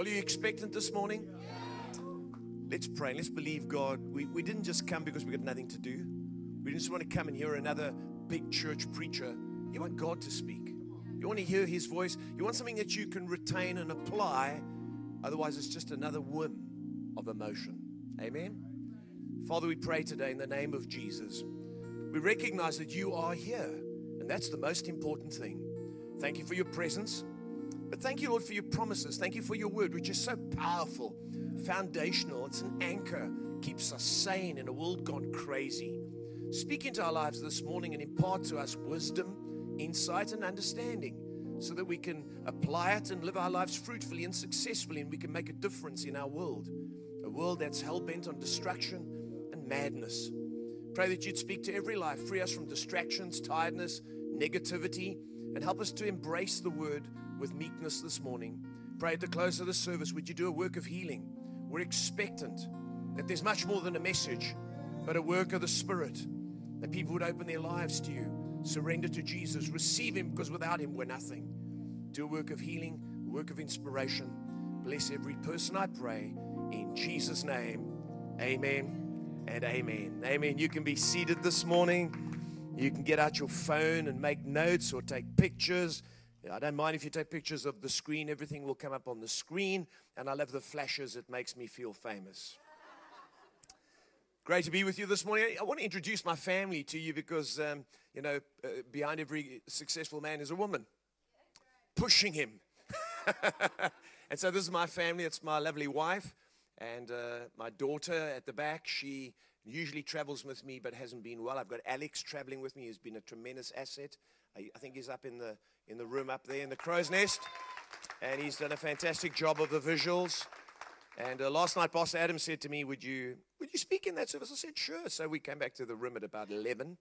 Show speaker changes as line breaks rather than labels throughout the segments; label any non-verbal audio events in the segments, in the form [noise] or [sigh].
Well, are you expectant this morning? Let's pray. Let's believe God. We, we didn't just come because we got nothing to do. We didn't just want to come and hear another big church preacher. You want God to speak. You want to hear His voice. You want something that you can retain and apply. Otherwise, it's just another whim of emotion. Amen. Father, we pray today in the name of Jesus. We recognize that you are here, and that's the most important thing. Thank you for your presence. But thank you, Lord, for your promises. Thank you for your word, which is so powerful, foundational. It's an anchor, keeps us sane in a world gone crazy. Speak into our lives this morning and impart to us wisdom, insight, and understanding so that we can apply it and live our lives fruitfully and successfully, and we can make a difference in our world. A world that's hell bent on destruction and madness. Pray that you'd speak to every life, free us from distractions, tiredness, negativity, and help us to embrace the word with meekness this morning. Pray at the close of the service, would you do a work of healing? We're expectant that there's much more than a message, but a work of the Spirit, that people would open their lives to you, surrender to Jesus, receive Him, because without Him, we're nothing. Do a work of healing, a work of inspiration. Bless every person, I pray, in Jesus' name. Amen and amen. Amen. You can be seated this morning. You can get out your phone and make notes or take pictures. I don't mind if you take pictures of the screen, everything will come up on the screen, and I love the flashes, it makes me feel famous. Great to be with you this morning. I want to introduce my family to you because, um, you know, uh, behind every successful man is a woman pushing him. [laughs] and so, this is my family. It's my lovely wife and uh, my daughter at the back. She usually travels with me but hasn't been well. I've got Alex traveling with me, who's been a tremendous asset. I, I think he's up in the, in the room up there in the crow's nest, and he's done a fantastic job of the visuals. And uh, last night, Pastor Adam said to me, would you, would you speak in that service? I said, Sure. So we came back to the room at about 11,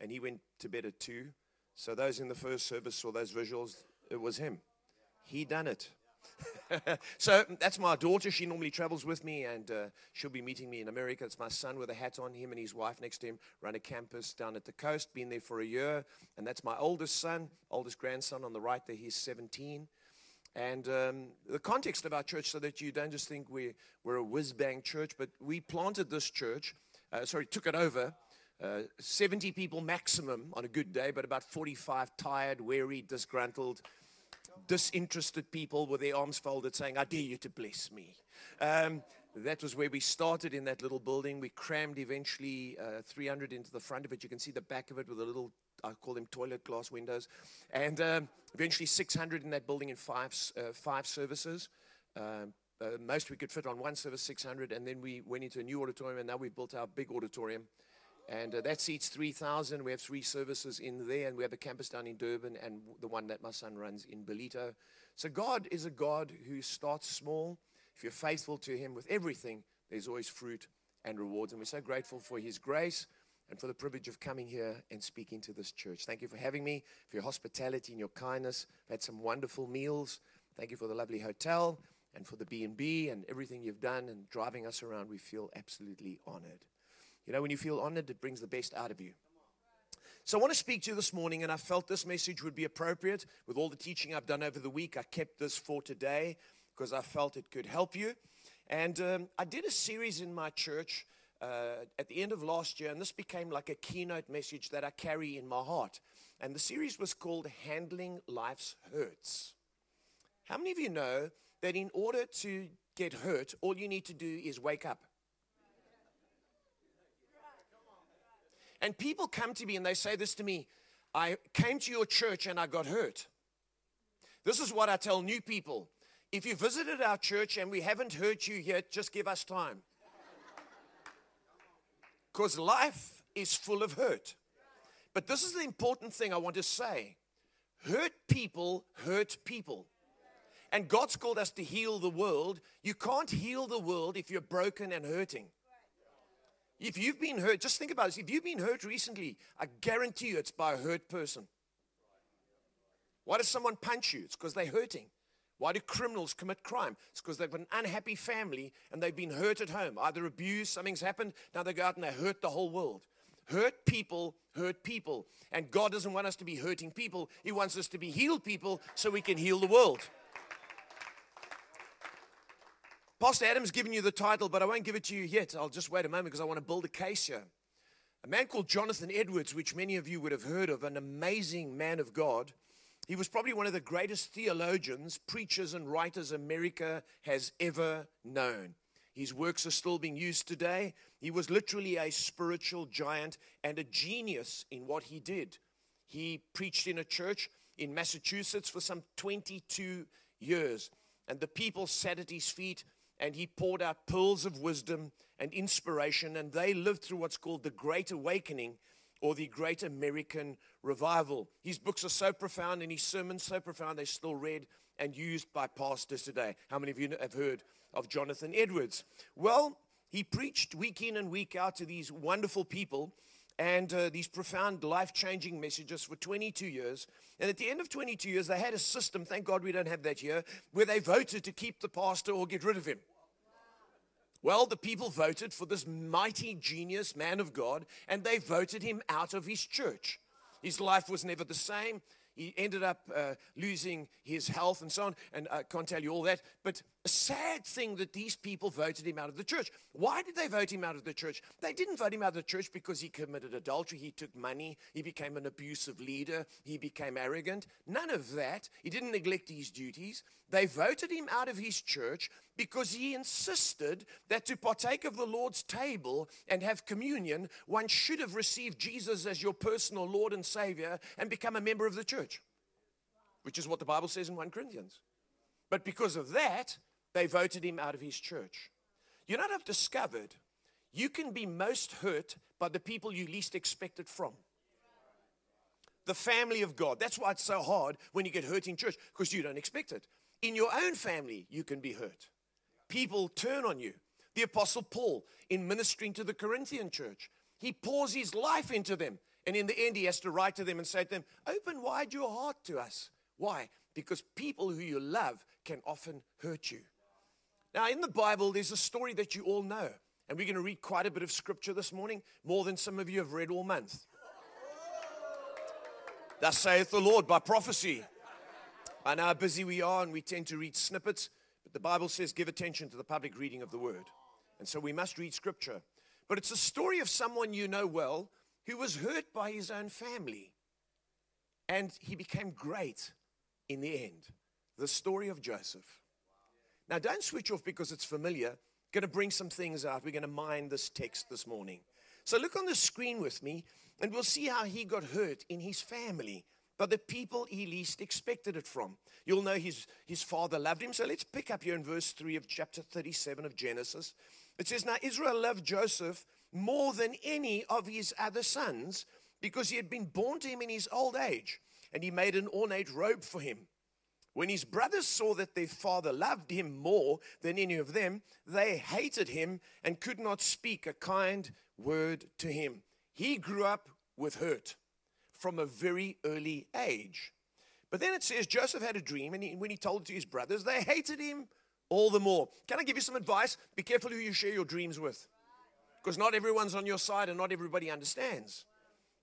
and he went to bed at 2. So those in the first service saw those visuals. It was him. He done it. [laughs] so that's my daughter. She normally travels with me, and uh, she'll be meeting me in America. It's my son with a hat on. Him and his wife next to him run a campus down at the coast. Been there for a year, and that's my oldest son, oldest grandson on the right. There, he's 17. And um, the context of our church, so that you don't just think we're, we're a whiz bang church, but we planted this church, uh, sorry, took it over. Uh, 70 people maximum on a good day, but about 45 tired, weary, disgruntled, disinterested people with their arms folded saying, I dare you to bless me. Um, that was where we started in that little building. We crammed eventually uh, 300 into the front of it. You can see the back of it with a little, I call them toilet glass windows. And um, eventually 600 in that building in five, uh, five services. Um, uh, most we could fit on one service, 600. And then we went into a new auditorium, and now we've built our big auditorium. And uh, that seats 3,000. We have three services in there, and we have a campus down in Durban and the one that my son runs in Ballito. So God is a God who starts small. If you're faithful to Him with everything, there's always fruit and rewards. And we're so grateful for His grace and for the privilege of coming here and speaking to this church. Thank you for having me, for your hospitality and your kindness. I've had some wonderful meals. Thank you for the lovely hotel and for the B&B and everything you've done and driving us around. We feel absolutely honored. You know, when you feel honored, it brings the best out of you. So I want to speak to you this morning, and I felt this message would be appropriate with all the teaching I've done over the week. I kept this for today because I felt it could help you. And um, I did a series in my church uh, at the end of last year, and this became like a keynote message that I carry in my heart. And the series was called Handling Life's Hurts. How many of you know that in order to get hurt, all you need to do is wake up? And people come to me and they say this to me I came to your church and I got hurt. This is what I tell new people. If you visited our church and we haven't hurt you yet, just give us time. [laughs] Because life is full of hurt. But this is the important thing I want to say hurt people hurt people. And God's called us to heal the world. You can't heal the world if you're broken and hurting. If you've been hurt, just think about this. If you've been hurt recently, I guarantee you it's by a hurt person. Why does someone punch you? It's because they're hurting. Why do criminals commit crime? It's because they've got an unhappy family and they've been hurt at home, either abused, something's happened, now they go out and they hurt the whole world. Hurt people hurt people. And God doesn't want us to be hurting people, He wants us to be healed people so we can heal the world. Pastor Adam's given you the title, but I won't give it to you yet. I'll just wait a moment because I want to build a case here. A man called Jonathan Edwards, which many of you would have heard of, an amazing man of God. He was probably one of the greatest theologians, preachers, and writers America has ever known. His works are still being used today. He was literally a spiritual giant and a genius in what he did. He preached in a church in Massachusetts for some 22 years, and the people sat at his feet, and he poured out pearls of wisdom and inspiration, and they lived through what's called the Great Awakening or the Great American Revival. His books are so profound and his sermons so profound they're still read and used by pastors today. How many of you have heard of Jonathan Edwards? Well, he preached week in and week out to these wonderful people and uh, these profound life changing messages for 22 years. And at the end of 22 years, they had a system, thank God we don't have that here, where they voted to keep the pastor or get rid of him. Well, the people voted for this mighty genius man of God, and they voted him out of his church. His life was never the same. He ended up uh, losing his health and so on, and I can't tell you all that. But a sad thing that these people voted him out of the church. Why did they vote him out of the church? They didn't vote him out of the church because he committed adultery, he took money, he became an abusive leader, he became arrogant. None of that. He didn't neglect his duties. They voted him out of his church because he insisted that to partake of the Lord's table and have communion, one should have received Jesus as your personal Lord and Savior and become a member of the church, which is what the Bible says in 1 Corinthians. But because of that, they voted him out of his church. You know what I've discovered? You can be most hurt by the people you least expect it from. The family of God. That's why it's so hard when you get hurt in church, because you don't expect it. In your own family, you can be hurt. People turn on you. The Apostle Paul, in ministering to the Corinthian church, he pours his life into them. And in the end, he has to write to them and say to them, Open wide your heart to us. Why? Because people who you love can often hurt you. Now, in the Bible, there's a story that you all know. And we're going to read quite a bit of scripture this morning, more than some of you have read all month. Thus saith the Lord by prophecy. I know how busy we are, and we tend to read snippets, but the Bible says give attention to the public reading of the word. And so we must read scripture. But it's a story of someone you know well who was hurt by his own family. And he became great in the end. The story of Joseph. Now, don't switch off because it's familiar. Going to bring some things out. We're going to mine this text this morning. So, look on the screen with me, and we'll see how he got hurt in his family by the people he least expected it from. You'll know his, his father loved him. So, let's pick up here in verse 3 of chapter 37 of Genesis. It says, Now Israel loved Joseph more than any of his other sons because he had been born to him in his old age, and he made an ornate robe for him. When his brothers saw that their father loved him more than any of them, they hated him and could not speak a kind word to him. He grew up with hurt from a very early age. But then it says Joseph had a dream, and he, when he told it to his brothers, they hated him all the more. Can I give you some advice? Be careful who you share your dreams with, because not everyone's on your side and not everybody understands.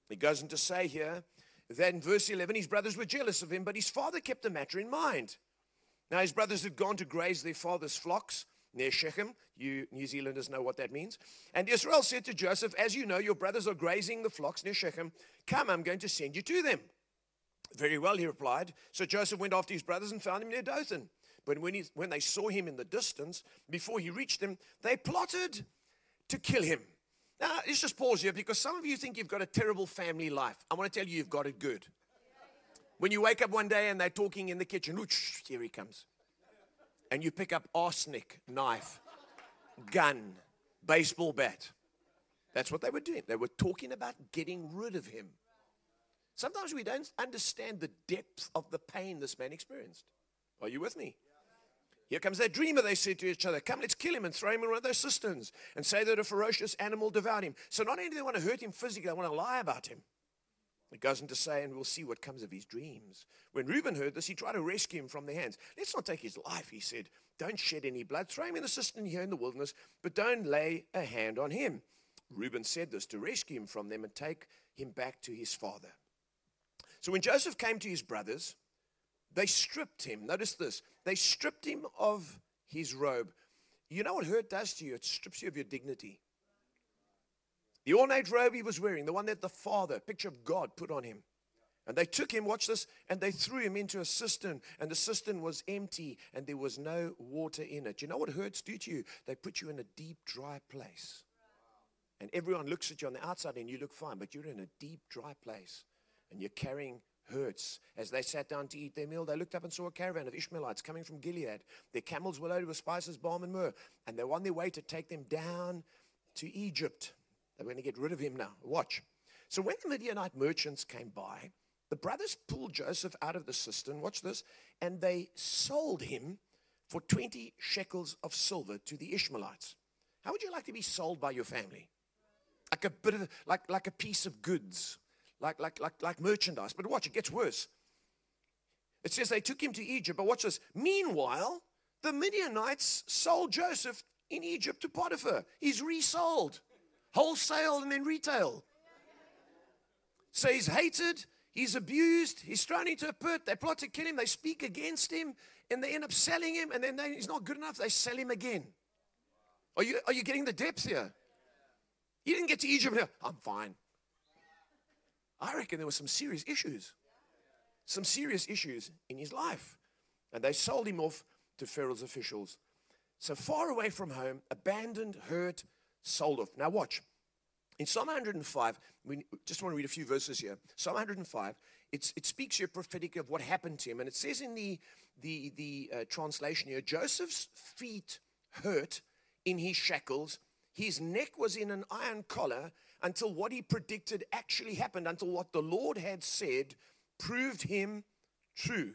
He goes on to say here, then, verse 11, his brothers were jealous of him, but his father kept the matter in mind. Now, his brothers had gone to graze their father's flocks near Shechem. You New Zealanders know what that means. And Israel said to Joseph, As you know, your brothers are grazing the flocks near Shechem. Come, I'm going to send you to them. Very well, he replied. So Joseph went after his brothers and found him near Dothan. But when, he, when they saw him in the distance, before he reached them, they plotted to kill him. Now, let's just pause here because some of you think you've got a terrible family life. I want to tell you, you've got it good. When you wake up one day and they're talking in the kitchen, whoosh, here he comes. And you pick up arsenic, knife, gun, baseball bat. That's what they were doing. They were talking about getting rid of him. Sometimes we don't understand the depth of the pain this man experienced. Are you with me? Here comes that dreamer, they said to each other. Come, let's kill him and throw him in one of those cisterns and say that a ferocious animal devoured him. So not only do they want to hurt him physically, they want to lie about him. It goes on to say, and we'll see what comes of his dreams. When Reuben heard this, he tried to rescue him from their hands. Let's not take his life, he said. Don't shed any blood. Throw him in the cistern here in the wilderness, but don't lay a hand on him. Reuben said this to rescue him from them and take him back to his father. So when Joseph came to his brothers, they stripped him. Notice this. They stripped him of his robe. You know what hurt does to you? It strips you of your dignity. The ornate robe he was wearing, the one that the Father, picture of God, put on him. And they took him, watch this, and they threw him into a cistern, and the cistern was empty, and there was no water in it. You know what hurts do to you? They put you in a deep, dry place. And everyone looks at you on the outside, and you look fine, but you're in a deep, dry place, and you're carrying hurts. As they sat down to eat their meal, they looked up and saw a caravan of Ishmaelites coming from Gilead. Their camels were loaded with spices, balm, and myrrh, and they were on their way to take them down to Egypt. They were going to get rid of him now. Watch. So when the Midianite merchants came by, the brothers pulled Joseph out of the cistern, watch this, and they sold him for 20 shekels of silver to the Ishmaelites. How would you like to be sold by your family? Like a bit of, like, like a piece of goods, like, like, like, like merchandise. But watch, it gets worse. It says they took him to Egypt, but watch this. Meanwhile, the Midianites sold Joseph in Egypt to Potiphar. He's resold, wholesale and then retail. So he's hated, He's abused. He's thrown into a pit. They plot to kill him. They speak against him. And they end up selling him. And then they, he's not good enough. They sell him again. Are you, are you getting the depth here? He didn't get to Egypt. I'm fine. I reckon there were some serious issues. Some serious issues in his life. And they sold him off to Pharaoh's officials. So far away from home, abandoned, hurt, sold off. Now, watch. In Psalm 105, we just want to read a few verses here. Psalm 105, it speaks here prophetic of what happened to him. And it says in the, the, the uh, translation here Joseph's feet hurt in his shackles, his neck was in an iron collar until what he predicted actually happened, until what the Lord had said proved him true.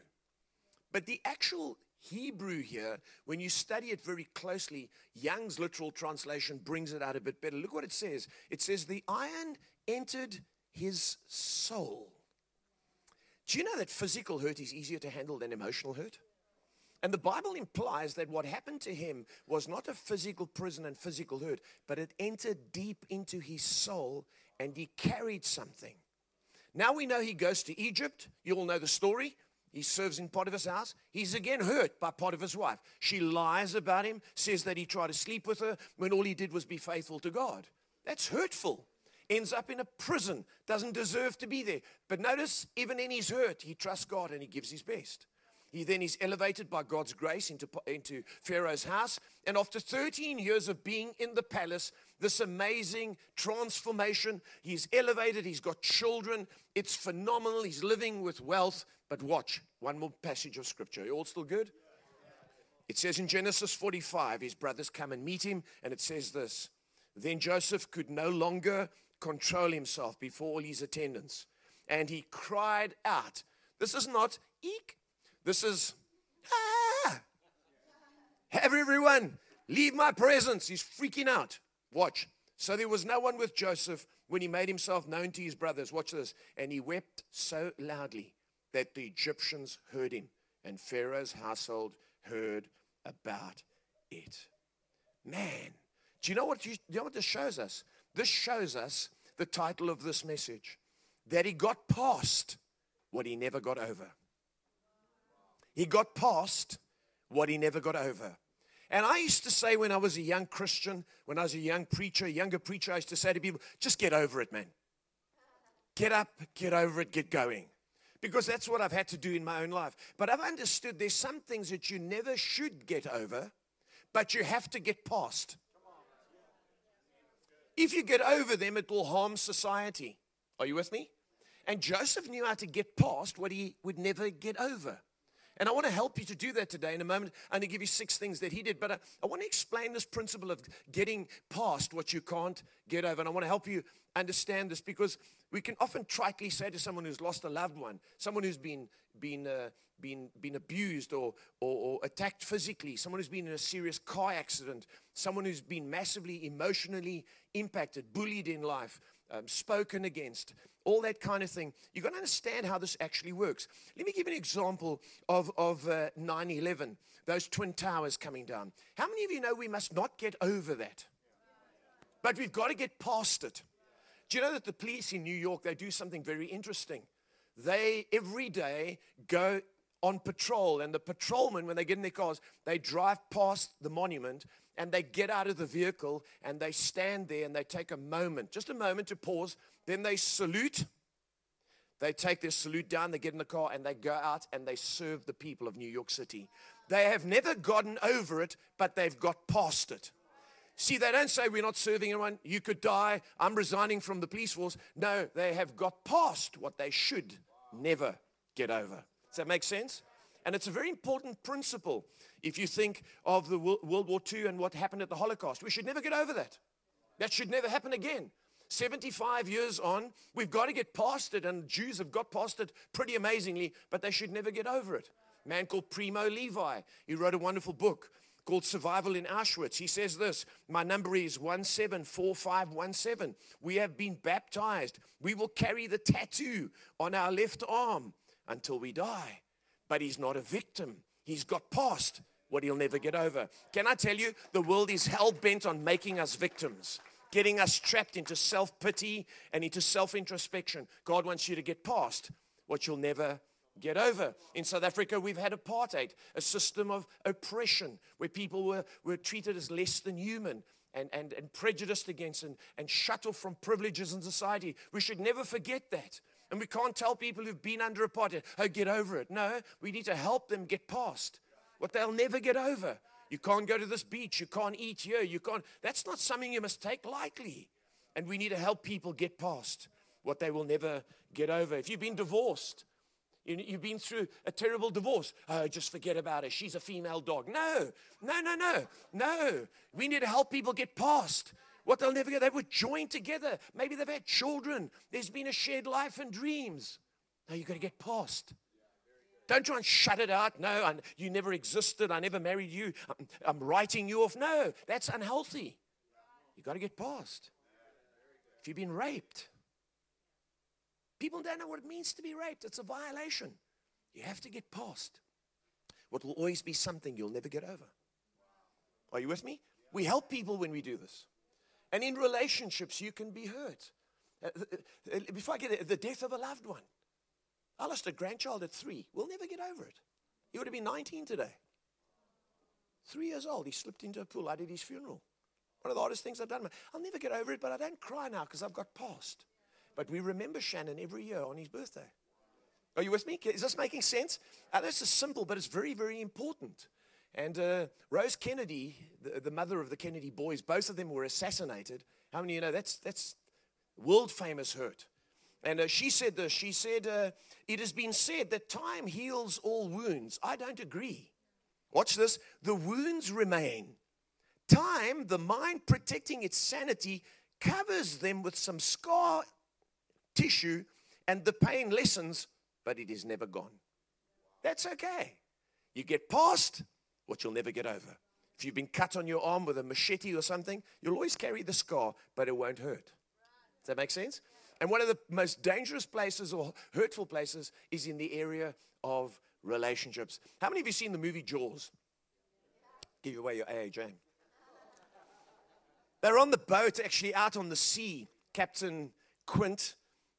But the actual Hebrew here, when you study it very closely, Young's literal translation brings it out a bit better. Look what it says. It says, The iron entered his soul. Do you know that physical hurt is easier to handle than emotional hurt? And the Bible implies that what happened to him was not a physical prison and physical hurt, but it entered deep into his soul and he carried something. Now we know he goes to Egypt. You all know the story. He serves in Potiphar's house. He's again hurt by Potiphar's wife. She lies about him, says that he tried to sleep with her when all he did was be faithful to God. That's hurtful. Ends up in a prison, doesn't deserve to be there. But notice, even in his hurt, he trusts God and he gives his best. He then is elevated by God's grace into, into Pharaoh's house. And after 13 years of being in the palace, this amazing transformation, he's elevated, he's got children, it's phenomenal, he's living with wealth. But watch, one more passage of scripture. Are you all still good? It says in Genesis 45, his brothers come and meet him, and it says this Then Joseph could no longer control himself before all his attendants, and he cried out. This is not eek, this is ah. Everyone leave my presence. He's freaking out. Watch. So there was no one with Joseph when he made himself known to his brothers. Watch this. And he wept so loudly that the Egyptians heard him, and Pharaoh's household heard about it. Man, do you know what, you, you know what this shows us? This shows us the title of this message that he got past what he never got over. He got past what he never got over. And I used to say when I was a young Christian, when I was a young preacher, a younger preacher, I used to say to people, just get over it, man. Get up, get over it, get going because that's what I've had to do in my own life. But I've understood there's some things that you never should get over, but you have to get past. If you get over them, it will harm society. Are you with me? And Joseph knew how to get past what he would never get over. And I want to help you to do that today in a moment. I'm going to give you six things that he did, but I, I, want to explain this principle of getting past what you can't get over. And I want to help you understand this because we can often tritely say to someone who's lost a loved one, someone who's been, been, uh, been, been abused or, or, or attacked physically, someone who's been in a serious car accident, someone who's been massively emotionally impacted, bullied in life, um, spoken against all that kind of thing. You've got to understand how this actually works. Let me give an example of, of uh, 9 11, those twin towers coming down. How many of you know we must not get over that? But we've got to get past it. Do you know that the police in New York, they do something very interesting? They every day go on patrol, and the patrolmen, when they get in their cars, they drive past the monument and they get out of the vehicle and they stand there and they take a moment, just a moment to pause. Then they salute. They take their salute down, they get in the car, and they go out and they serve the people of New York City. They have never gotten over it, but they've got past it. See, they don't say we're not serving anyone. You could die. I'm resigning from the police force. No, they have got past what they should never get over. Does that make sense? And it's a very important principle if you think of the World War II and what happened at the Holocaust. We should never get over that. That should never happen again. 75 years on, we've got to get past it, and Jews have got past it pretty amazingly, but they should never get over it. A man called Primo Levi, he wrote a wonderful book called Survival in Auschwitz. He says this My number is 174517. We have been baptized. We will carry the tattoo on our left arm until we die. But he's not a victim, he's got past what he'll never get over. Can I tell you, the world is hell bent on making us victims. Getting us trapped into self pity and into self introspection. God wants you to get past what you'll never get over. In South Africa, we've had apartheid, a system of oppression where people were, were treated as less than human and, and, and prejudiced against and, and shut off from privileges in society. We should never forget that. And we can't tell people who've been under apartheid, oh, get over it. No, we need to help them get past what they'll never get over. You can't go to this beach. You can't eat here. You can't. That's not something you must take lightly. And we need to help people get past what they will never get over. If you've been divorced, You've been through a terrible divorce. Oh, just forget about her. She's a female dog. No, no, no, no, no. We need to help people get past what they'll never get. They were joined together. Maybe they've had children. There's been a shared life and dreams. Now you've got to get past. Don't try and shut it out. No, I, you never existed. I never married you. I'm, I'm writing you off. No, that's unhealthy. You've got to get past. If you've been raped, People don't know what it means to be raped. It's a violation. You have to get past. What will always be something you'll never get over. Are you with me? We help people when we do this. And in relationships, you can be hurt. Uh, uh, before I get it, the death of a loved one. I lost a grandchild at three. We'll never get over it. He would have been 19 today. Three years old, he slipped into a pool. I did his funeral. One of the hardest things I've done. I'll never get over it, but I don't cry now because I've got past. But we remember Shannon every year on his birthday. Are you with me? Is this making sense? Uh, this is simple, but it's very, very important. And uh, Rose Kennedy, the, the, mother of the Kennedy boys, both of them were assassinated. How many of you know that's, that's world famous hurt? And uh, she said this She said, uh, It has been said that time heals all wounds. I don't agree. Watch this. The wounds remain. Time, the mind protecting its sanity, covers them with some scar tissue and the pain lessens, but it is never gone. That's okay. You get past what you'll never get over. If you've been cut on your arm with a machete or something, you'll always carry the scar, but it won't hurt. Does that make sense? And one of the most dangerous places or hurtful places is in the area of relationships. How many of you seen the movie Jaws? Give away your age, eh? They're on the boat, actually out on the sea. Captain Quint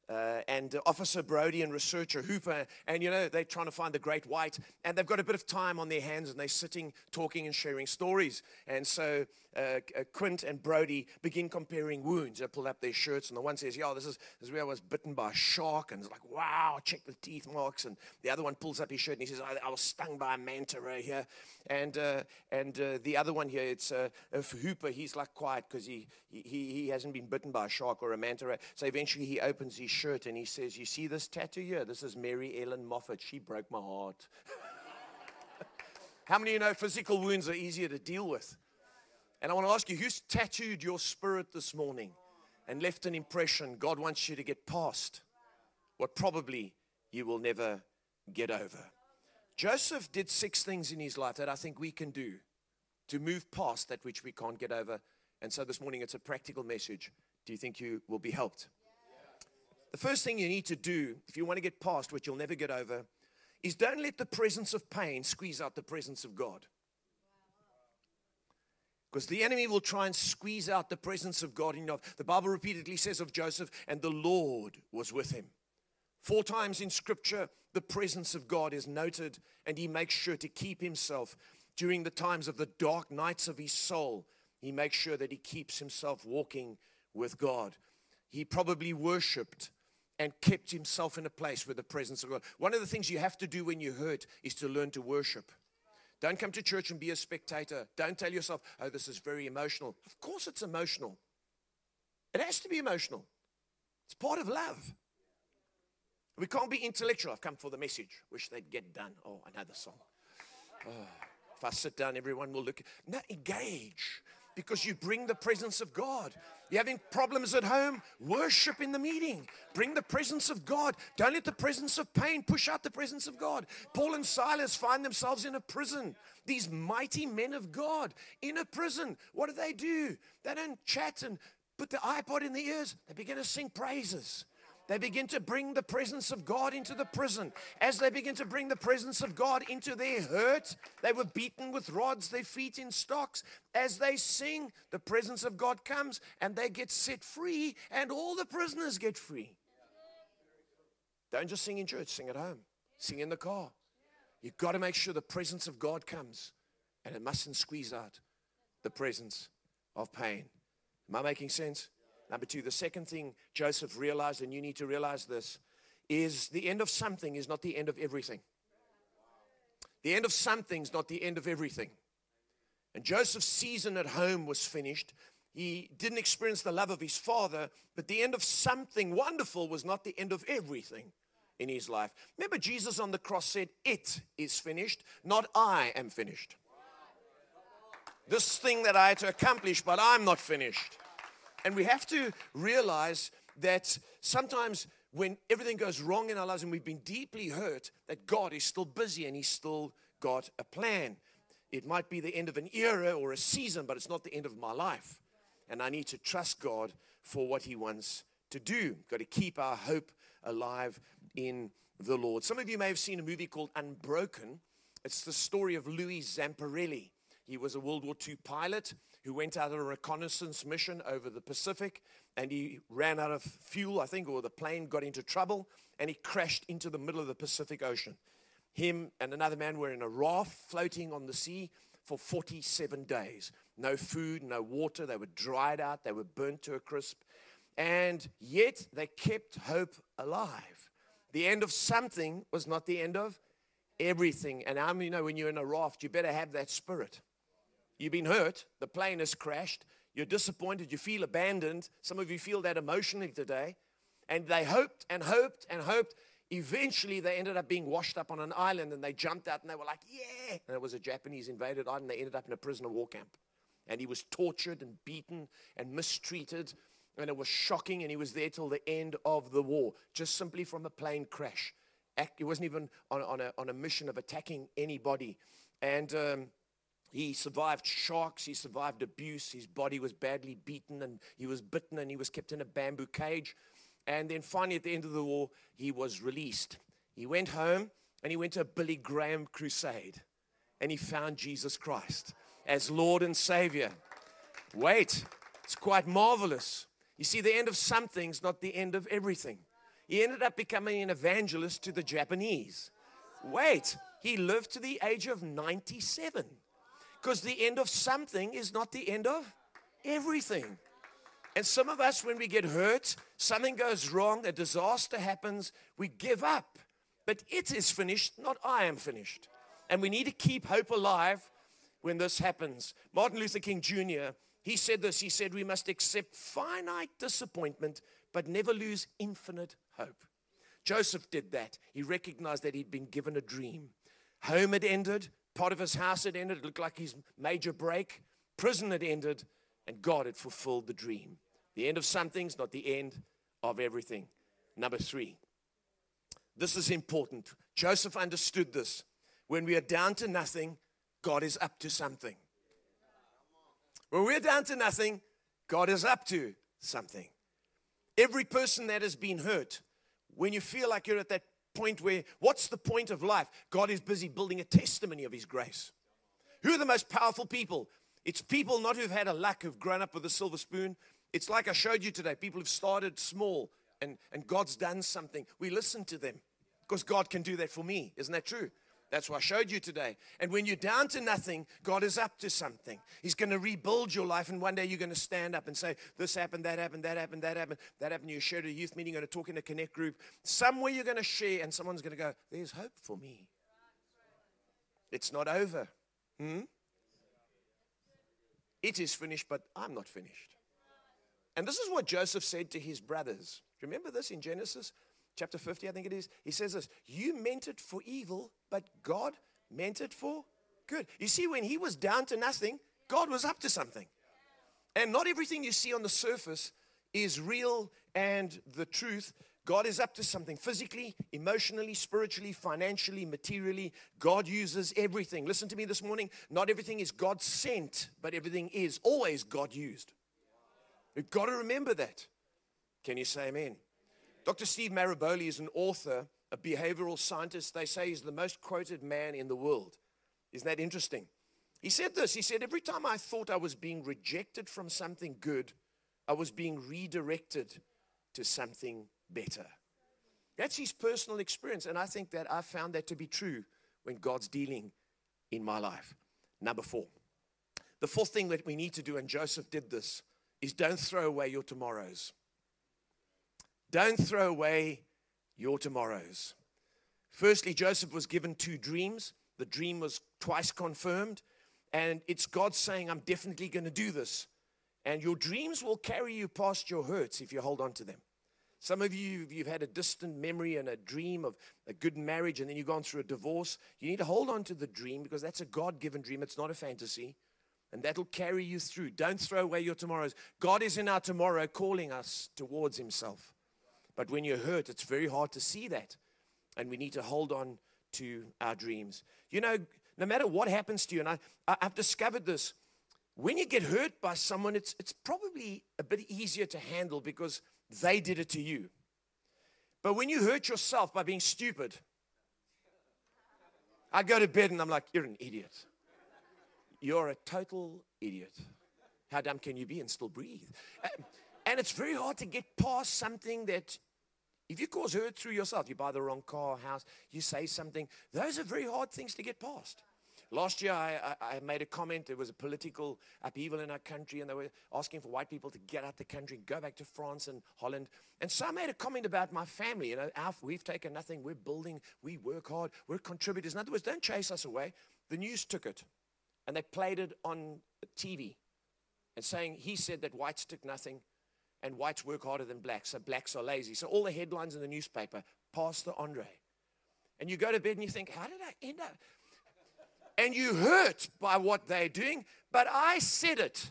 uh, and Officer Brody and researcher Hooper, and you know, they're trying to find the great white, and they've got a bit of time on their hands, and they're sitting, talking, and sharing stories. And so uh, uh, Quint and Brody begin comparing wounds. They pull up their shirts, and the one says, Yo, this is this is where I was bitten by a shark," and it's like, "Wow, check the teeth marks." And the other one pulls up his shirt, and he says, "I, I was stung by a manta ray here." And uh, and uh, the other one here, it's uh, Hooper. He's like quiet because he, he he hasn't been bitten by a shark or a manta ray. So eventually, he opens his shirt and he says, "You see this tattoo here? This is Mary Ellen Moffat. She broke my heart." [laughs] How many of you know physical wounds are easier to deal with? And I want to ask you who's tattooed your spirit this morning and left an impression God wants you to get past what probably you will never get over? Joseph did six things in his life that I think we can do to move past that which we can't get over. And so this morning it's a practical message. Do you think you will be helped? The first thing you need to do if you want to get past what you'll never get over is don't let the presence of pain squeeze out the presence of God. Because the enemy will try and squeeze out the presence of God in your The Bible repeatedly says of Joseph, and the Lord was with him. Four times in scripture, the presence of God is noted, and he makes sure to keep himself during the times of the dark nights of his soul. He makes sure that he keeps himself walking with God. He probably worshiped and kept himself in a place where the presence of God. One of the things you have to do when you hurt is to learn to worship. Don't come to church and be a spectator. Don't tell yourself, oh, this is very emotional. Of course, it's emotional. It has to be emotional, it's part of love. We can't be intellectual. I've come for the message. Wish they'd get done. Oh, another song. Oh, if I sit down, everyone will look. No, engage because you bring the presence of God. You're having problems at home, worship in the meeting. Bring the presence of God. Don't let the presence of pain push out the presence of God. Paul and Silas find themselves in a prison. These mighty men of God in a prison. What do they do? They don't chat and put the iPod in the ears, they begin to sing praises. They begin to bring the presence of God into the prison. As they begin to bring the presence of God into their hurt, they were beaten with rods, their feet in stocks. As they sing, the presence of God comes and they get set free, and all the prisoners get free. Don't just sing in church, sing at home, sing in the car. You've got to make sure the presence of God comes, and it mustn't squeeze out the presence of pain. Am I making sense? Number two, the second thing Joseph realized, and you need to realize this, is the end of something is not the end of everything. The end of something is not the end of everything. And Joseph's season at home was finished. He didn't experience the love of his father, but the end of something wonderful was not the end of everything in his life. Remember, Jesus on the cross said, It is finished, not I am finished. This thing that I had to accomplish, but I'm not finished. And we have to realize that sometimes when everything goes wrong in our lives and we've been deeply hurt, that God is still busy and He's still got a plan. It might be the end of an era or a season, but it's not the end of my life. And I need to trust God for what He wants to do. Got to keep our hope alive in the Lord. Some of you may have seen a movie called Unbroken. It's the story of Louis Zamperini. He was a World War II pilot who went out on a reconnaissance mission over the Pacific and he ran out of fuel, I think, or the plane got into trouble and he crashed into the middle of the Pacific Ocean. Him and another man were in a raft floating on the sea for 47 days. No food, no water. They were dried out, they were burnt to a crisp. And yet they kept hope alive. The end of something was not the end of everything. And I mean, you know, when you're in a raft, you better have that spirit. You've been hurt, the plane has crashed, you're disappointed, you feel abandoned. Some of you feel that emotionally today. And they hoped and hoped and hoped. Eventually, they ended up being washed up on an island and they jumped out and they were like, yeah. And it was a Japanese invaded island. They ended up in a prisoner war camp. And he was tortured and beaten and mistreated. And it was shocking. And he was there till the end of the war, just simply from a plane crash. He wasn't even on, on, a, on a mission of attacking anybody. And um, he survived sharks, he survived abuse, his body was badly beaten, and he was bitten, and he was kept in a bamboo cage. And then finally, at the end of the war, he was released. He went home and he went to a Billy Graham crusade, and he found Jesus Christ as Lord and Savior. Wait, it's quite marvelous. You see, the end of something's not the end of everything. He ended up becoming an evangelist to the Japanese. Wait, he lived to the age of 97. Because the end of something is not the end of everything. And some of us, when we get hurt, something goes wrong, a disaster happens, we give up. But it is finished, not I am finished. And we need to keep hope alive when this happens. Martin Luther King Jr., he said this he said, We must accept finite disappointment, but never lose infinite hope. Joseph did that. He recognized that he'd been given a dream. Home had ended, Potiphar's house had ended. It looked like his major break. Prison had ended, and God had fulfilled the dream. The end of some things, not the end of everything. Number three. This is important. Joseph understood this. When we are down to nothing, God is up to something. When we're down to nothing, God is up to something. Every person that has been hurt, when you feel like you're at that point where, what's the point of life? God is busy building a testimony of His grace. Who are the most powerful people? It's people not who've had a lack, who've grown up with a silver spoon. It's like I showed you today people who've started small and, and God's done something, we listen to them because God can do that for me. Isn't that true? That's what I showed you today. And when you're down to nothing, God is up to something. He's going to rebuild your life, and one day you're going to stand up and say, This happened, that happened, that happened, that happened, that happened. You share at a youth meeting, you're going to talk in a connect group. Somewhere you're going to share, and someone's going to go, There's hope for me. It's not over. Hmm? It is finished, but I'm not finished. And this is what Joseph said to his brothers. Remember this in Genesis chapter 50, I think it is? He says this You meant it for evil, but God meant it for good. You see, when he was down to nothing, God was up to something. And not everything you see on the surface is real and the truth. God is up to something physically, emotionally, spiritually, financially, materially. God uses everything. Listen to me this morning. Not everything is God sent, but everything is always God used. You've got to remember that. Can you say amen? Dr. Steve Maraboli is an author, a behavioral scientist. They say he's the most quoted man in the world. Isn't that interesting? He said this He said, Every time I thought I was being rejected from something good, I was being redirected to something better. That's his personal experience. And I think that I found that to be true when God's dealing in my life. Number four. The fourth thing that we need to do, and Joseph did this, is don't throw away your tomorrows. Don't throw away your tomorrows. Firstly, Joseph was given two dreams. The dream was twice confirmed, and it's God saying, I'm definitely going to do this. And your dreams will carry you past your hurts if you hold on to them. Some of you, you've had a distant memory and a dream of a good marriage, and then you've gone through a divorce. You need to hold on to the dream because that's a God given dream. It's not a fantasy. And that'll carry you through. Don't throw away your tomorrows. God is in our tomorrow calling us towards Himself. But when you're hurt, it's very hard to see that. And we need to hold on to our dreams. You know, no matter what happens to you, and I, I've discovered this, when you get hurt by someone, it's, it's probably a bit easier to handle because they did it to you. But when you hurt yourself by being stupid, I go to bed and I'm like, you're an idiot. You're a total idiot. How dumb can you be and still breathe? Uh, and it's very hard to get past something that, if you cause hurt through yourself, you buy the wrong car, house, you say something, those are very hard things to get past. Last year, I, I, I, made a comment. There was a political upheaval in our country, and they were asking for white people to get out the country and go back to France and Holland. And so I made a comment about my family. You know, our, we've taken nothing. We're building. We work hard. We're contributors. In other words, don't chase us away. The news took it, and they played it on TV, and saying he said that whites took nothing, and whites work harder than blacks, so blacks are lazy. So all the headlines in the newspaper, Pastor Andre. And you go to bed and you think, how did I end up? and you hurt by what they're doing, but I said it.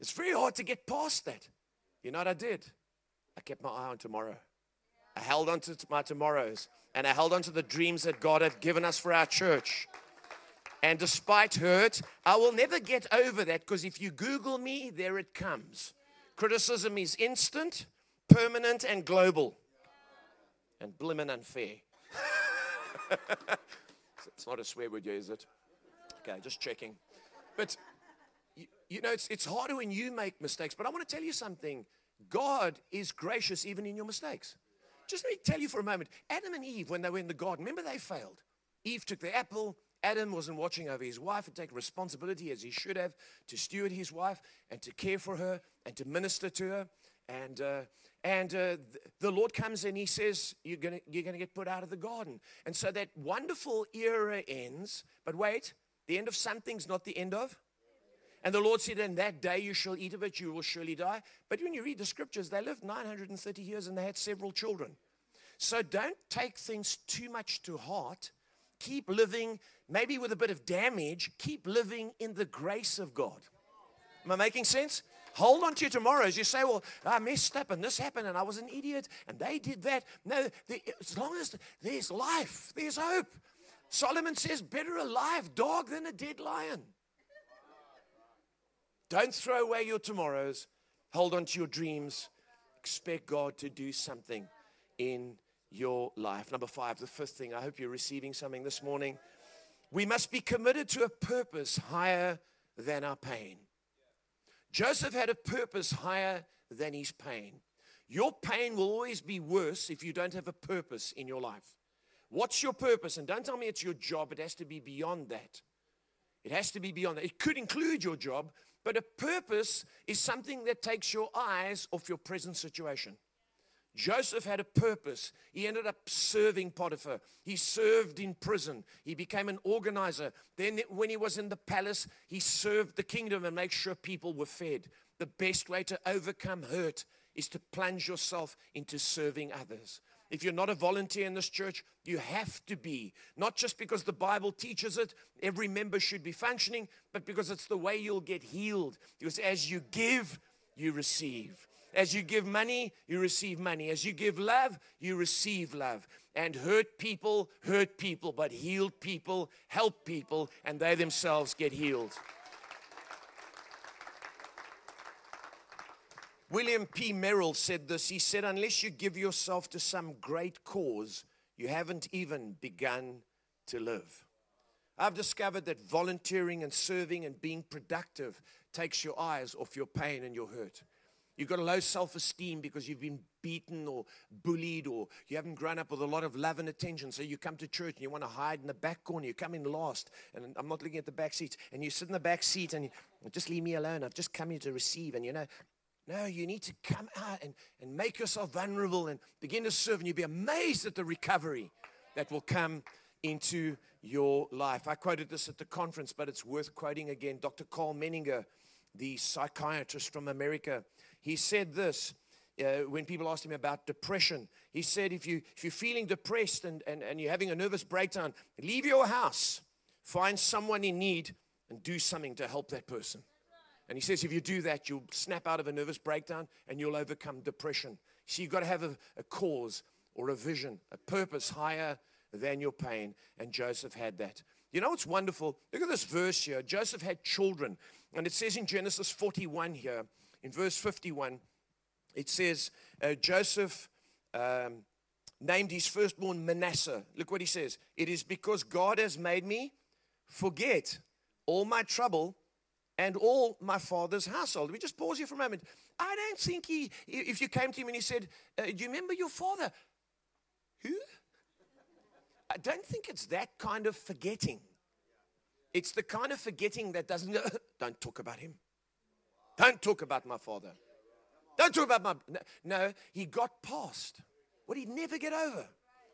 It's very hard to get past that. You know what I did? I kept my eye on tomorrow. I held on to my tomorrows and I held on to the dreams that God had given us for our church. And despite hurt, I will never get over that because if you Google me, there it comes. Criticism is instant, permanent, and global. And blimmin' unfair. [laughs] It's not a swear word, is it? Okay, just checking. But you, you know, it's, it's harder when you make mistakes. But I want to tell you something God is gracious even in your mistakes. Just let me tell you for a moment Adam and Eve, when they were in the garden, remember they failed. Eve took the apple. Adam wasn't watching over his wife and take responsibility as he should have to steward his wife and to care for her and to minister to her. And uh, and uh, the Lord comes and He says, You're going you're to get put out of the garden. And so that wonderful era ends. But wait, the end of something's not the end of. And the Lord said, In that day you shall eat of it, you will surely die. But when you read the scriptures, they lived 930 years and they had several children. So don't take things too much to heart. Keep living, maybe with a bit of damage, keep living in the grace of God. Am I making sense? Hold on to your tomorrows. You say, well, I messed up and this happened and I was an idiot and they did that. No, as long as there's life, there's hope. Solomon says, better a live dog than a dead lion. Don't throw away your tomorrows. Hold on to your dreams. Expect God to do something in your life. Number five, the fifth thing. I hope you're receiving something this morning. We must be committed to a purpose higher than our pain. Joseph had a purpose higher than his pain. Your pain will always be worse if you don't have a purpose in your life. What's your purpose? And don't tell me it's your job, it has to be beyond that. It has to be beyond that. It could include your job, but a purpose is something that takes your eyes off your present situation. Joseph had a purpose. He ended up serving Potiphar. He served in prison. He became an organizer. Then, when he was in the palace, he served the kingdom and made sure people were fed. The best way to overcome hurt is to plunge yourself into serving others. If you're not a volunteer in this church, you have to be. Not just because the Bible teaches it, every member should be functioning, but because it's the way you'll get healed. Because as you give, you receive. As you give money, you receive money. As you give love, you receive love. And hurt people hurt people, but healed people help people, and they themselves get healed. William P. Merrill said this. He said, Unless you give yourself to some great cause, you haven't even begun to live. I've discovered that volunteering and serving and being productive takes your eyes off your pain and your hurt. You've got a low self esteem because you've been beaten or bullied or you haven't grown up with a lot of love and attention. So you come to church and you want to hide in the back corner. You come in last. And I'm not looking at the back seats. And you sit in the back seat and you, just leave me alone. I've just come here to receive. And you know, no, you need to come out and, and make yourself vulnerable and begin to serve. And you'll be amazed at the recovery that will come into your life. I quoted this at the conference, but it's worth quoting again. Dr. Karl Menninger, the psychiatrist from America, he said this. Uh, when people asked him about depression, he said, if, you, if you're feeling depressed and, and, and you're having a nervous breakdown, leave your house, find someone in need, and do something to help that person. And he says, if you do that, you'll snap out of a nervous breakdown and you'll overcome depression. So you've got to have a, a cause or a vision, a purpose higher than your pain. And Joseph had that. You know what's wonderful? Look at this verse here. Joseph had children. And it says in Genesis 41 here, in verse 51, it says, uh, Joseph um, named his firstborn Manasseh. Look what he says. It is because God has made me forget all my trouble and all my father's household. We just pause here for a moment. I don't think he, if you came to him and he said, uh, Do you remember your father? Who? I don't think it's that kind of forgetting. It's the kind of forgetting that doesn't, [laughs] don't talk about him. Don't talk about my father. Don't talk about my. No, he got past what he'd never get over.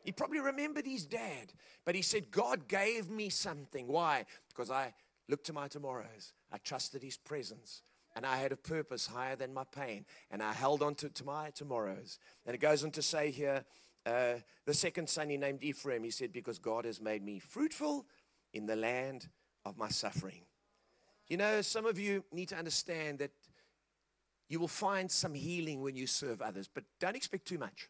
He probably remembered his dad, but he said, God gave me something. Why? Because I looked to my tomorrows. I trusted his presence. And I had a purpose higher than my pain. And I held on to, to my tomorrows. And it goes on to say here, uh, the second son he named Ephraim, he said, Because God has made me fruitful in the land of my suffering. You know, some of you need to understand that you will find some healing when you serve others, but don't expect too much.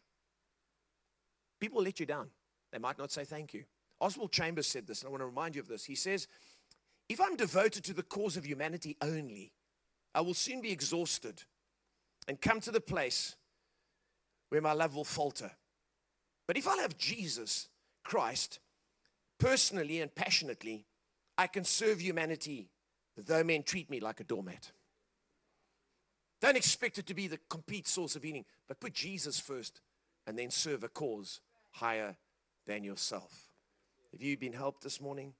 People let you down. They might not say thank you. Oswald Chambers said this, and I want to remind you of this. He says, if I'm devoted to the cause of humanity only, I will soon be exhausted and come to the place where my love will falter. But if I love Jesus Christ personally and passionately, I can serve humanity though men treat me like a doormat. Don't expect it to be the complete source of healing, but put Jesus first and then serve a cause higher than yourself. Have you been helped this morning?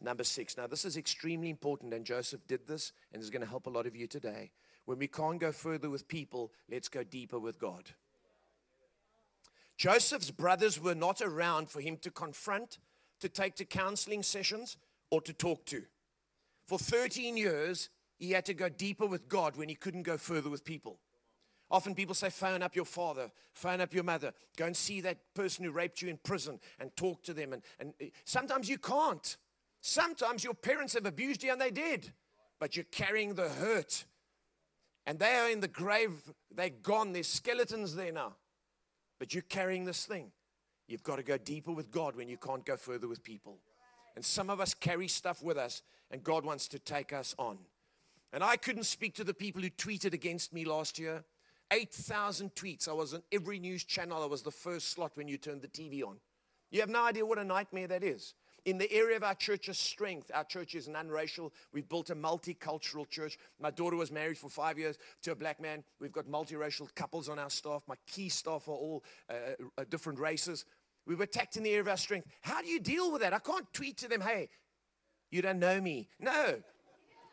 Number six. Now, this is extremely important, and Joseph did this, and is going to help a lot of you today. When we can't go further with people, let's go deeper with God. Joseph's brothers were not around for him to confront, to take to counseling sessions, or to talk to. For 13 years, he had to go deeper with God when he couldn't go further with people. Often people say, phone up your father, phone up your mother, go and see that person who raped you in prison and talk to them. And, and eh, sometimes you can't. Sometimes your parents have abused you and they did, but you're carrying the hurt. And they are in the grave, they're gone, there's skeletons there now. But you're carrying this thing. You've got to go deeper with God when you can't go further with people. And some of us carry stuff with us, and God wants to take us on. And I couldn't speak to the people who tweeted against me last year. 8,000 tweets. I was on every news channel. I was the first slot when you turned the TV on. You have no idea what a nightmare that is. In the area of our church's strength, our church is non-racial. We've built a multicultural church. My daughter was married for five years to a black man. We've got multiracial couples on our staff. My key staff are all uh, uh, different races. We were attacked in the area of our strength. How do you deal with that? I can't tweet to them, hey, you don't know me. No.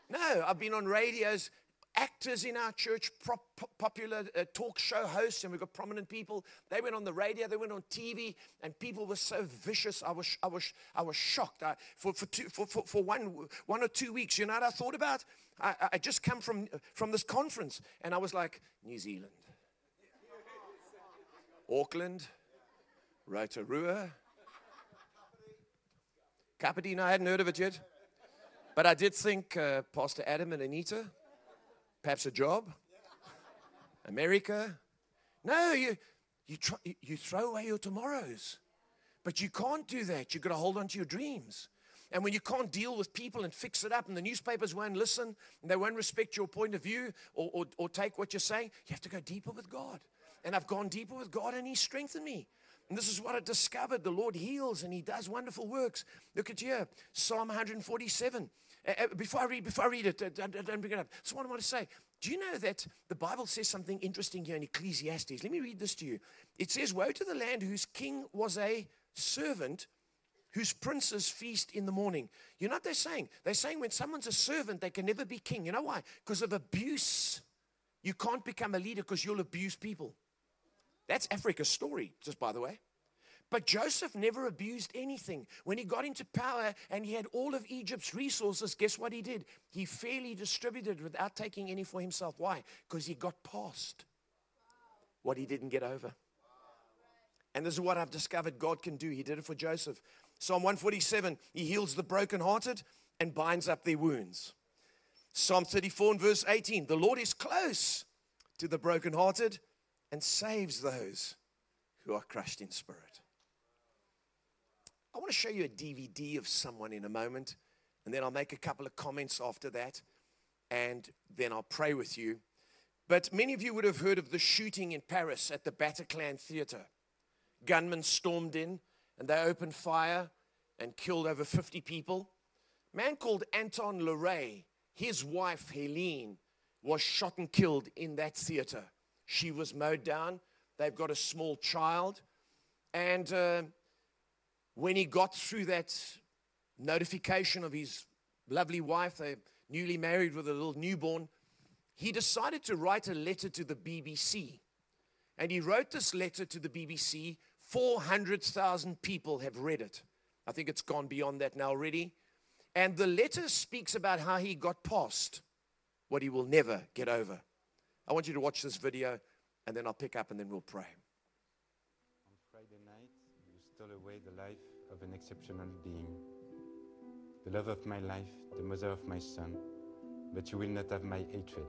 No, I've been on radios actors in our church, prop, popular uh, talk show hosts, and we've got prominent people. They went on the radio, they went on TV, and people were so vicious. I was, I was, I was shocked. I, for, for, two, for, for, for one, one or two weeks, you know what I thought about? I, I just come from, from this conference, and I was like, New Zealand, Auckland, Rotorua, Kapiti. I hadn't heard of it yet. But I did think uh, Pastor Adam and Anita Perhaps a job? America? No, you, you, you throw away your tomorrows. But you can't do that. You've got to hold on to your dreams. And when you can't deal with people and fix it up, and the newspapers won't listen, and they won't respect your point of view or, or, or take what you're saying, you have to go deeper with God. And I've gone deeper with God, and He strengthened me. And this is what I discovered. The Lord heals and He does wonderful works. Look at here Psalm 147. Uh, before I read, before I read it, uh, don't bring it up. So what I want to say, do you know that the Bible says something interesting here in Ecclesiastes? Let me read this to you. It says, Woe to the land whose king was a servant, whose princes feast in the morning. You know what they're saying? They're saying when someone's a servant, they can never be king. You know why? Because of abuse. You can't become a leader because you'll abuse people. That's Africa's story, just by the way. But Joseph never abused anything. When he got into power and he had all of Egypt's resources, guess what he did? He fairly distributed without taking any for himself. Why? Because he got past what he didn't get over. And this is what I've discovered God can do. He did it for Joseph. Psalm 147, he heals the brokenhearted and binds up their wounds. Psalm 34 and verse 18, the Lord is close to the brokenhearted and saves those who are crushed in spirit. I want to show you a DVD of someone in a moment, and then I'll make a couple of comments after that, and then I'll pray with you. But many of you would have heard of the shooting in Paris at the Bataclan Theater. Gunmen stormed in and they opened fire and killed over 50 people. A man called Anton Leiris, his wife Helene, was shot and killed in that theater. She was mowed down. They've got a small child. And uh, when he got through that notification of his lovely wife, they newly married with a little newborn, he decided to write a letter to the BBC. And he wrote this letter to the BBC. 400,000 people have read it. I think it's gone beyond that now already. And the letter speaks about how he got past what he will never get over. I want you to watch this video, and then I'll pick up and then we'll pray.
On Friday night, you stole away the life of an exceptional being, the love of my life, the mother of my son, but you will not have my hatred.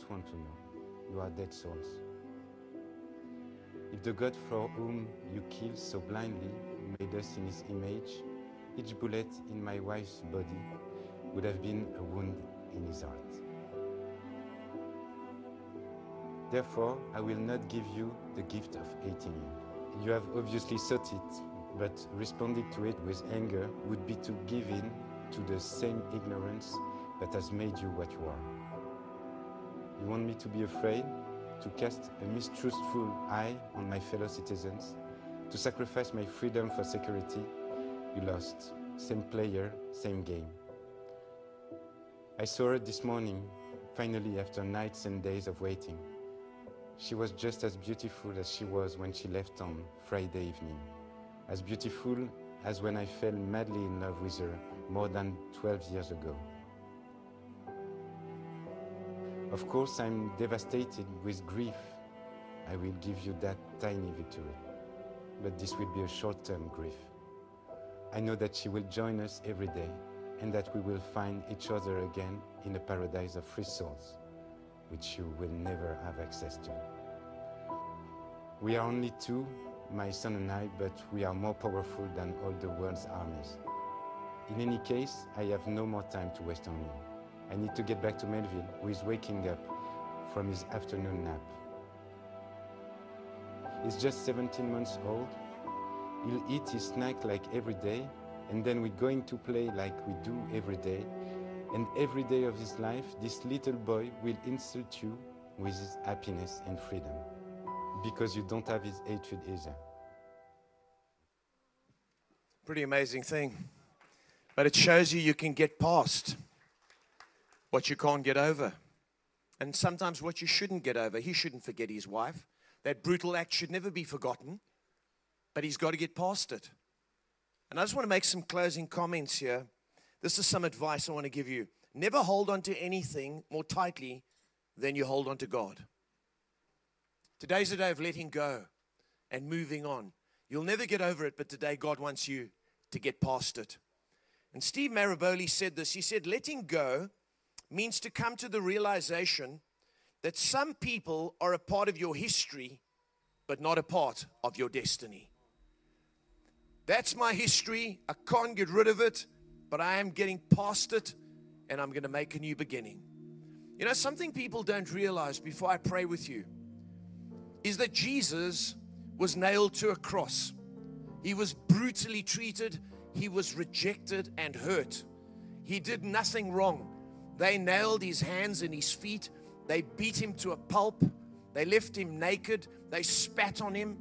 Don't want to know. You are dead souls. If the God for whom you kill so blindly made us in his image, each bullet in my wife's body would have been a wound in his heart. Therefore, I will not give you the gift of hating you. You have obviously sought it, but responding to it with anger would be to give in to the same ignorance that has made you what you are. You want me to be afraid? to cast a mistrustful eye on my fellow citizens, to sacrifice my freedom for security, you lost. Same player, same game. I saw her this morning, finally, after nights and days of waiting. She was just as beautiful as she was when she left on Friday evening, as beautiful as when I fell madly in love with her more than 12 years ago. Of course, I'm devastated with grief. I will give you that tiny victory. But this will be a short term grief. I know that she will join us every day and that we will find each other again in a paradise of free souls, which you will never have access to. We are only two, my son and I, but we are more powerful than all the world's armies. In any case, I have no more time to waste on you. I need to get back to Melvil, who is waking up from his afternoon nap. He's just 17 months old. He'll eat his snack like every day, and then we're going to play like we do every day. And every day of his life, this little boy will insult you with his happiness and freedom because you don't have his hatred either.
Pretty amazing thing. But it shows you you can get past what you can't get over. And sometimes what you shouldn't get over. He shouldn't forget his wife. That brutal act should never be forgotten, but he's got to get past it. And I just want to make some closing comments here. This is some advice I want to give you. Never hold on to anything more tightly than you hold on to God. Today's the day of letting go and moving on. You'll never get over it, but today God wants you to get past it. And Steve Maraboli said this. He said, letting go means to come to the realization that some people are a part of your history, but not a part of your destiny. That's my history. I can't get rid of it, but I am getting past it and I'm going to make a new beginning. You know, something people don't realize before I pray with you is that Jesus was nailed to a cross. He was brutally treated, he was rejected and hurt. He did nothing wrong. They nailed his hands and his feet, they beat him to a pulp, they left him naked, they spat on him,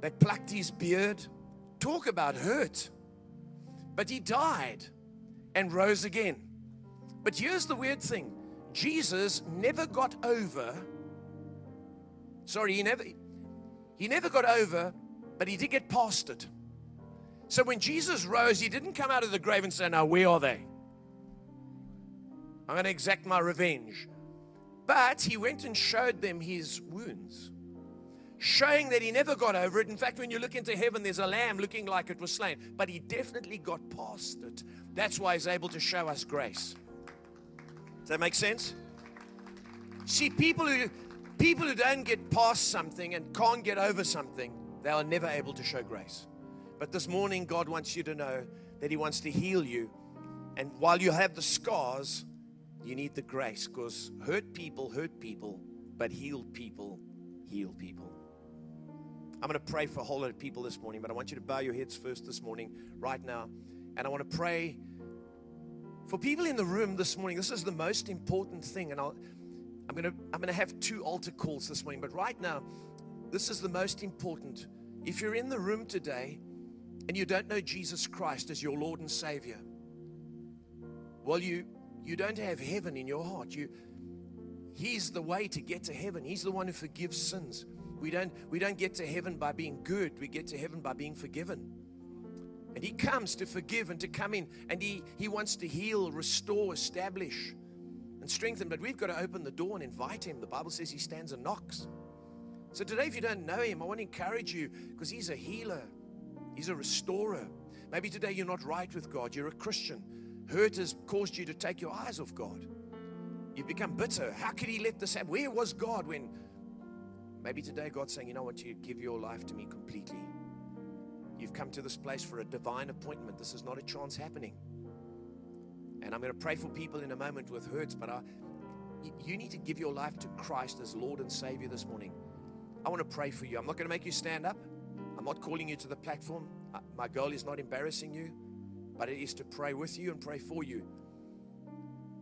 they plucked his beard. Talk about hurt. But he died and rose again. But here's the weird thing Jesus never got over Sorry, he never he never got over, but he did get past it. So when Jesus rose, he didn't come out of the grave and say, Now, where are they? I'm going to exact my revenge. But he went and showed them his wounds, showing that he never got over it. In fact, when you look into heaven, there's a lamb looking like it was slain, but he definitely got past it. That's why he's able to show us grace. Does that make sense? See, people who People who don't get past something and can't get over something, they are never able to show grace. But this morning, God wants you to know that He wants to heal you. And while you have the scars, you need the grace because hurt people hurt people, but healed people heal people. I'm going to pray for a whole lot of people this morning, but I want you to bow your heads first this morning, right now. And I want to pray for people in the room this morning. This is the most important thing. And I'll, I'm going to I'm going to have two altar calls this morning, but right now, this is the most important. If you're in the room today and you don't know Jesus Christ as your Lord and Savior, well, you you don't have heaven in your heart. You He's the way to get to heaven. He's the one who forgives sins. We don't we don't get to heaven by being good. We get to heaven by being forgiven. And he comes to forgive and to come in and he he wants to heal, restore, establish and strengthen, but we've got to open the door and invite him. The Bible says he stands and knocks. So today, if you don't know him, I want to encourage you because he's a healer, he's a restorer. Maybe today you're not right with God, you're a Christian. Hurt has caused you to take your eyes off God. You've become bitter. How could he let this happen? Where was God when maybe today God's saying, you know what, you give your life to me completely. You've come to this place for a divine appointment. This is not a chance happening. And I'm going to pray for people in a moment with hurts, but I, you need to give your life to Christ as Lord and Savior this morning. I want to pray for you. I'm not going to make you stand up. I'm not calling you to the platform. Uh, my goal is not embarrassing you, but it is to pray with you and pray for you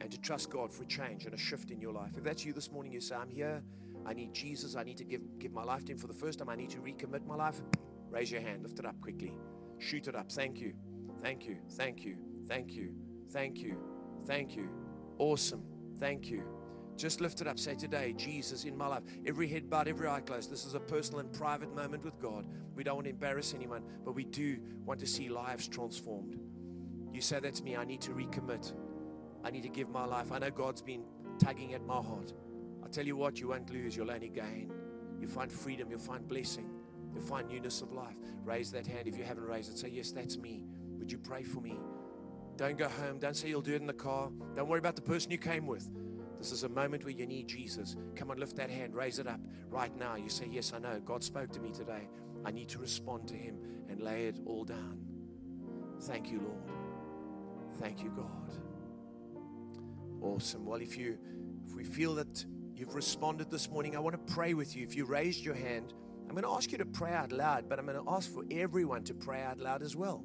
and to trust God for a change and a shift in your life. If that's you this morning, you say, I'm here. I need Jesus. I need to give, give my life to Him for the first time. I need to recommit my life. Raise your hand. Lift it up quickly. Shoot it up. Thank you. Thank you. Thank you. Thank you. Thank you. Thank you. Awesome. Thank you. Just lift it up. Say today, Jesus in my life. Every head bowed, every eye closed. This is a personal and private moment with God. We don't want to embarrass anyone, but we do want to see lives transformed. You say, That's me. I need to recommit. I need to give my life. I know God's been tugging at my heart. I tell you what, you won't lose, you'll only gain. You'll find freedom, you'll find blessing, you'll find newness of life. Raise that hand if you haven't raised it. Say, Yes, that's me. Would you pray for me? Don't go home. Don't say you'll do it in the car. Don't worry about the person you came with. This is a moment where you need Jesus. Come on, lift that hand, raise it up right now. You say, Yes, I know. God spoke to me today. I need to respond to Him and lay it all down. Thank you, Lord. Thank you, God. Awesome. Well, if you if we feel that you've responded this morning, I want to pray with you. If you raised your hand, I'm going to ask you to pray out loud, but I'm going to ask for everyone to pray out loud as well,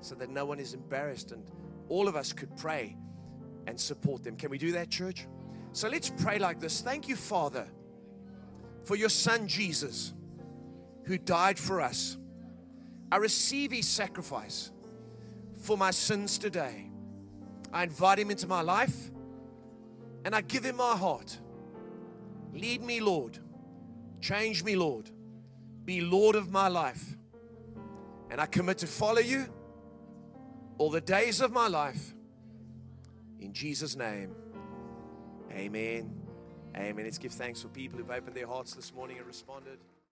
so that no one is embarrassed and all of us could pray and support them. Can we do that, church? So let's pray like this. Thank you, Father, for your Son Jesus, who died for us. I receive his sacrifice for my sins today. I invite him into my life and I give him my heart. Lead me, Lord. Change me, Lord. Be Lord of my life. And I commit to follow you all the days of my life. In Jesus' name, amen. Amen. Let's give thanks for people who've opened their hearts this morning and responded.